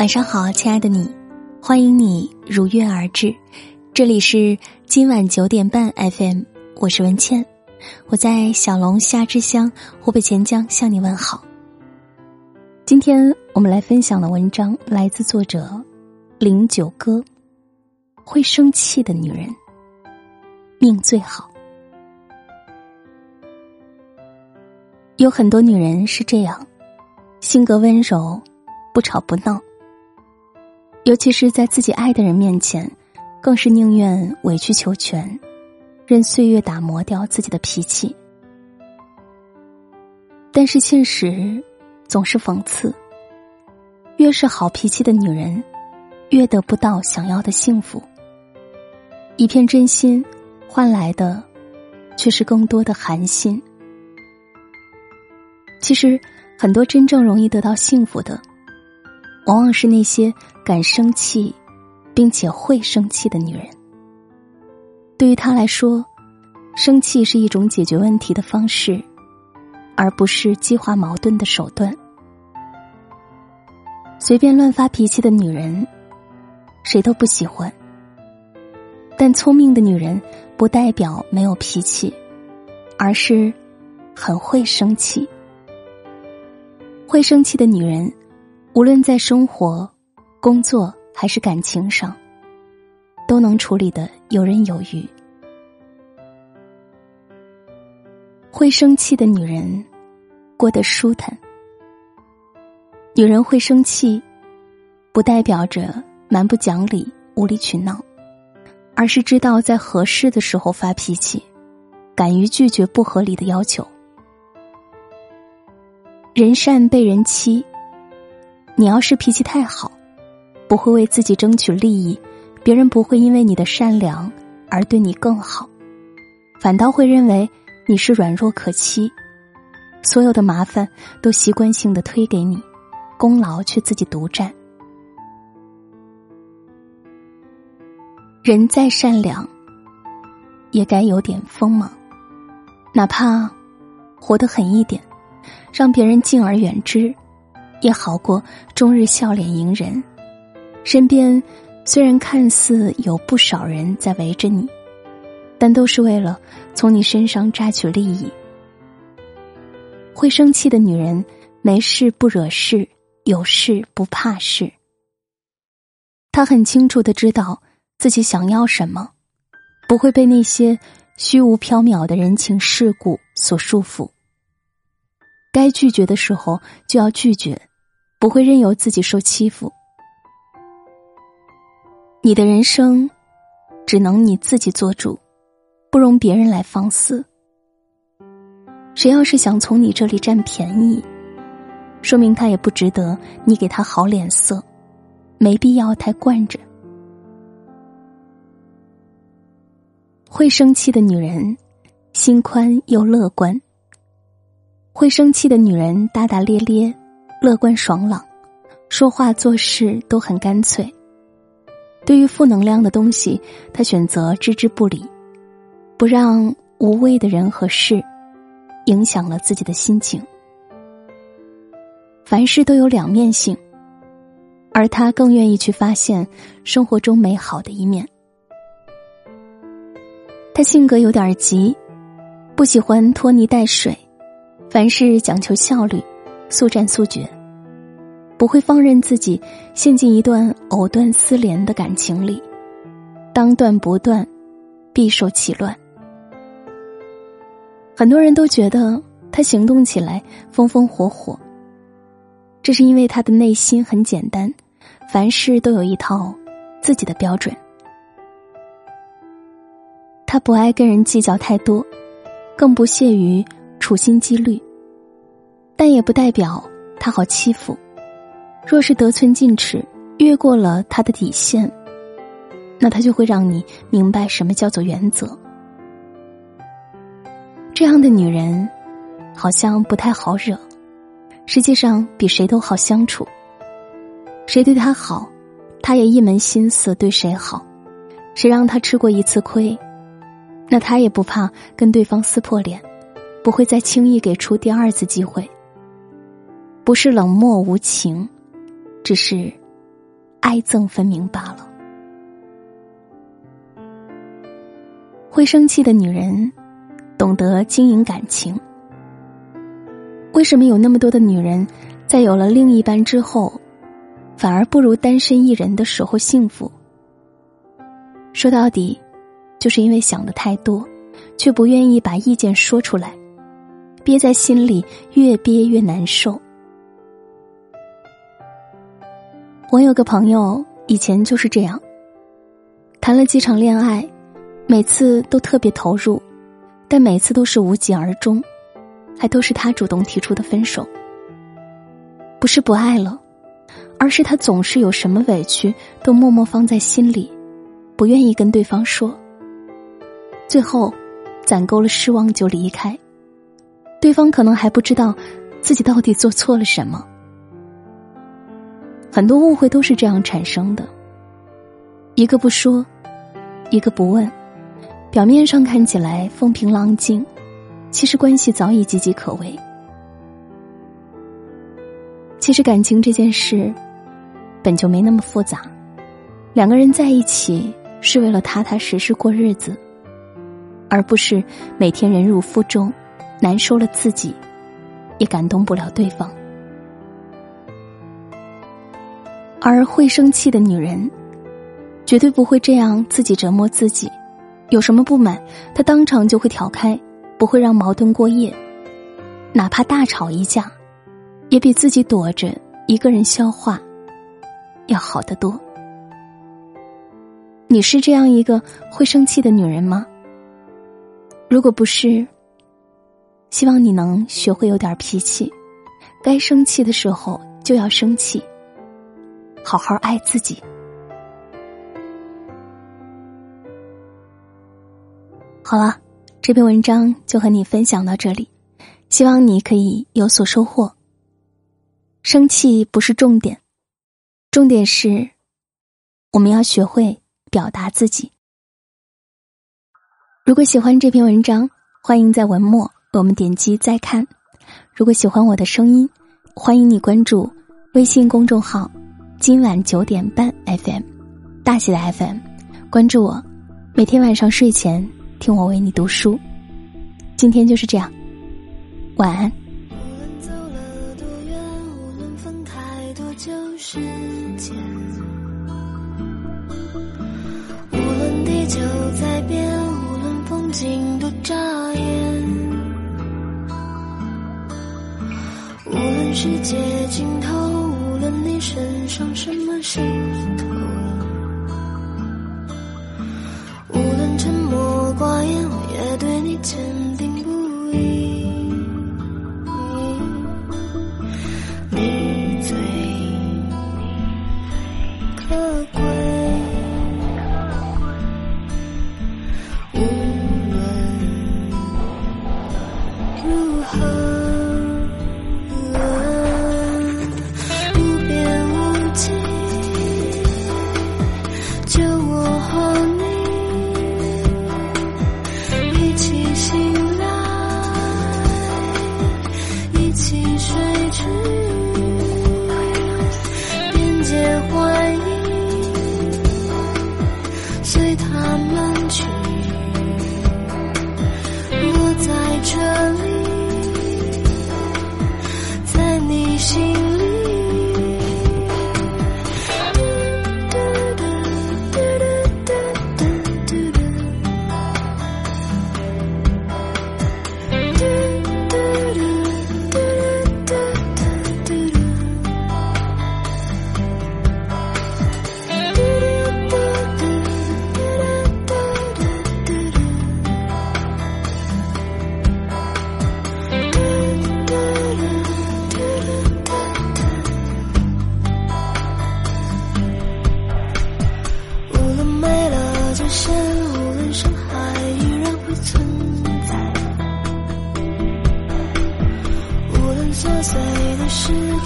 晚上好，亲爱的你，欢迎你如约而至。这里是今晚九点半 FM，我是文倩，我在小龙虾之乡湖北潜江向你问好。今天我们来分享的文章来自作者零九哥。会生气的女人，命最好。有很多女人是这样，性格温柔，不吵不闹。尤其是在自己爱的人面前，更是宁愿委曲求全，任岁月打磨掉自己的脾气。但是现实总是讽刺，越是好脾气的女人，越得不到想要的幸福。一片真心，换来的却是更多的寒心。其实，很多真正容易得到幸福的，往往是那些敢生气，并且会生气的女人。对于她来说，生气是一种解决问题的方式，而不是激化矛盾的手段。随便乱发脾气的女人，谁都不喜欢。但聪明的女人不代表没有脾气，而是很会生气。会生气的女人，无论在生活、工作还是感情上，都能处理的游刃有余。会生气的女人过得舒坦。女人会生气，不代表着蛮不讲理、无理取闹。而是知道在合适的时候发脾气，敢于拒绝不合理的要求。人善被人欺，你要是脾气太好，不会为自己争取利益，别人不会因为你的善良而对你更好，反倒会认为你是软弱可欺，所有的麻烦都习惯性的推给你，功劳却自己独占。人再善良，也该有点锋芒，哪怕活得狠一点，让别人敬而远之，也好过终日笑脸迎人。身边虽然看似有不少人在围着你，但都是为了从你身上榨取利益。会生气的女人，没事不惹事，有事不怕事。她很清楚的知道。自己想要什么，不会被那些虚无缥缈的人情世故所束缚。该拒绝的时候就要拒绝，不会任由自己受欺负。你的人生，只能你自己做主，不容别人来放肆。谁要是想从你这里占便宜，说明他也不值得你给他好脸色，没必要太惯着。会生气的女人，心宽又乐观。会生气的女人大大咧咧、乐观爽朗，说话做事都很干脆。对于负能量的东西，他选择置之不理，不让无谓的人和事影响了自己的心情。凡事都有两面性，而他更愿意去发现生活中美好的一面。他性格有点急，不喜欢拖泥带水，凡事讲求效率，速战速决，不会放任自己陷进一段藕断丝连的感情里，当断不断，必受其乱。很多人都觉得他行动起来风风火火，这是因为他的内心很简单，凡事都有一套自己的标准。他不爱跟人计较太多，更不屑于处心积虑。但也不代表他好欺负。若是得寸进尺，越过了他的底线，那他就会让你明白什么叫做原则。这样的女人，好像不太好惹，实际上比谁都好相处。谁对她好，她也一门心思对谁好。谁让她吃过一次亏？那她也不怕跟对方撕破脸，不会再轻易给出第二次机会。不是冷漠无情，只是爱憎分明罢了。会生气的女人，懂得经营感情。为什么有那么多的女人，在有了另一半之后，反而不如单身一人的时候幸福？说到底，就是因为想的太多，却不愿意把意见说出来，憋在心里，越憋越难受。我有个朋友，以前就是这样，谈了几场恋爱，每次都特别投入，但每次都是无疾而终。还都是他主动提出的分手，不是不爱了，而是他总是有什么委屈都默默放在心里，不愿意跟对方说。最后，攒够了失望就离开，对方可能还不知道自己到底做错了什么。很多误会都是这样产生的，一个不说，一个不问，表面上看起来风平浪静。其实关系早已岌岌可危。其实感情这件事，本就没那么复杂。两个人在一起是为了踏踏实实过日子，而不是每天忍辱负重，难受了自己，也感动不了对方。而会生气的女人，绝对不会这样自己折磨自己。有什么不满，她当场就会挑开。不会让矛盾过夜，哪怕大吵一架，也比自己躲着一个人消化要好得多。你是这样一个会生气的女人吗？如果不是，希望你能学会有点脾气，该生气的时候就要生气，好好爱自己。好了。这篇文章就和你分享到这里，希望你可以有所收获。生气不是重点，重点是我们要学会表达自己。如果喜欢这篇文章，欢迎在文末为我们点击再看。如果喜欢我的声音，欢迎你关注微信公众号“今晚九点半 FM”，大写的 FM，关注我，每天晚上睡前。听我为你读书，今天就是这样，晚安。无论走了多远，无论分开多久时间，无论地球在变，无论风景多扎眼，无论世界尽头，无论你身上什么心头，无论沉默寡言，我也对你坚定不移。你最可贵。无论如何。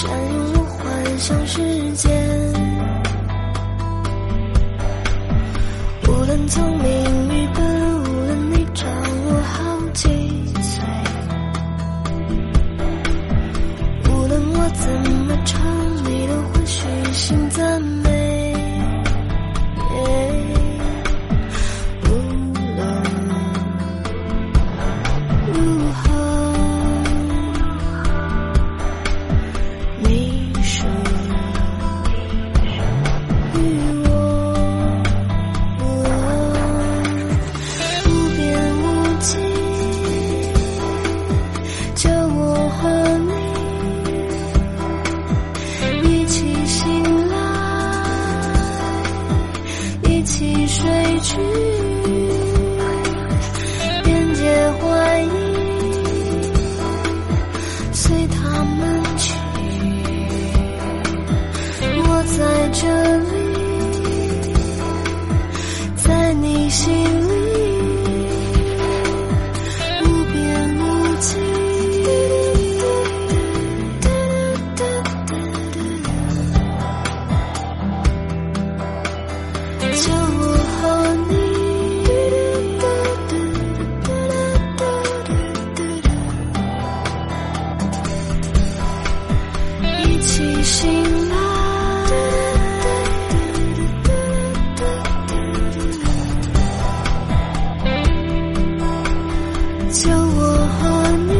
潜入幻想世界，无论聪明。在这里。叫我和你。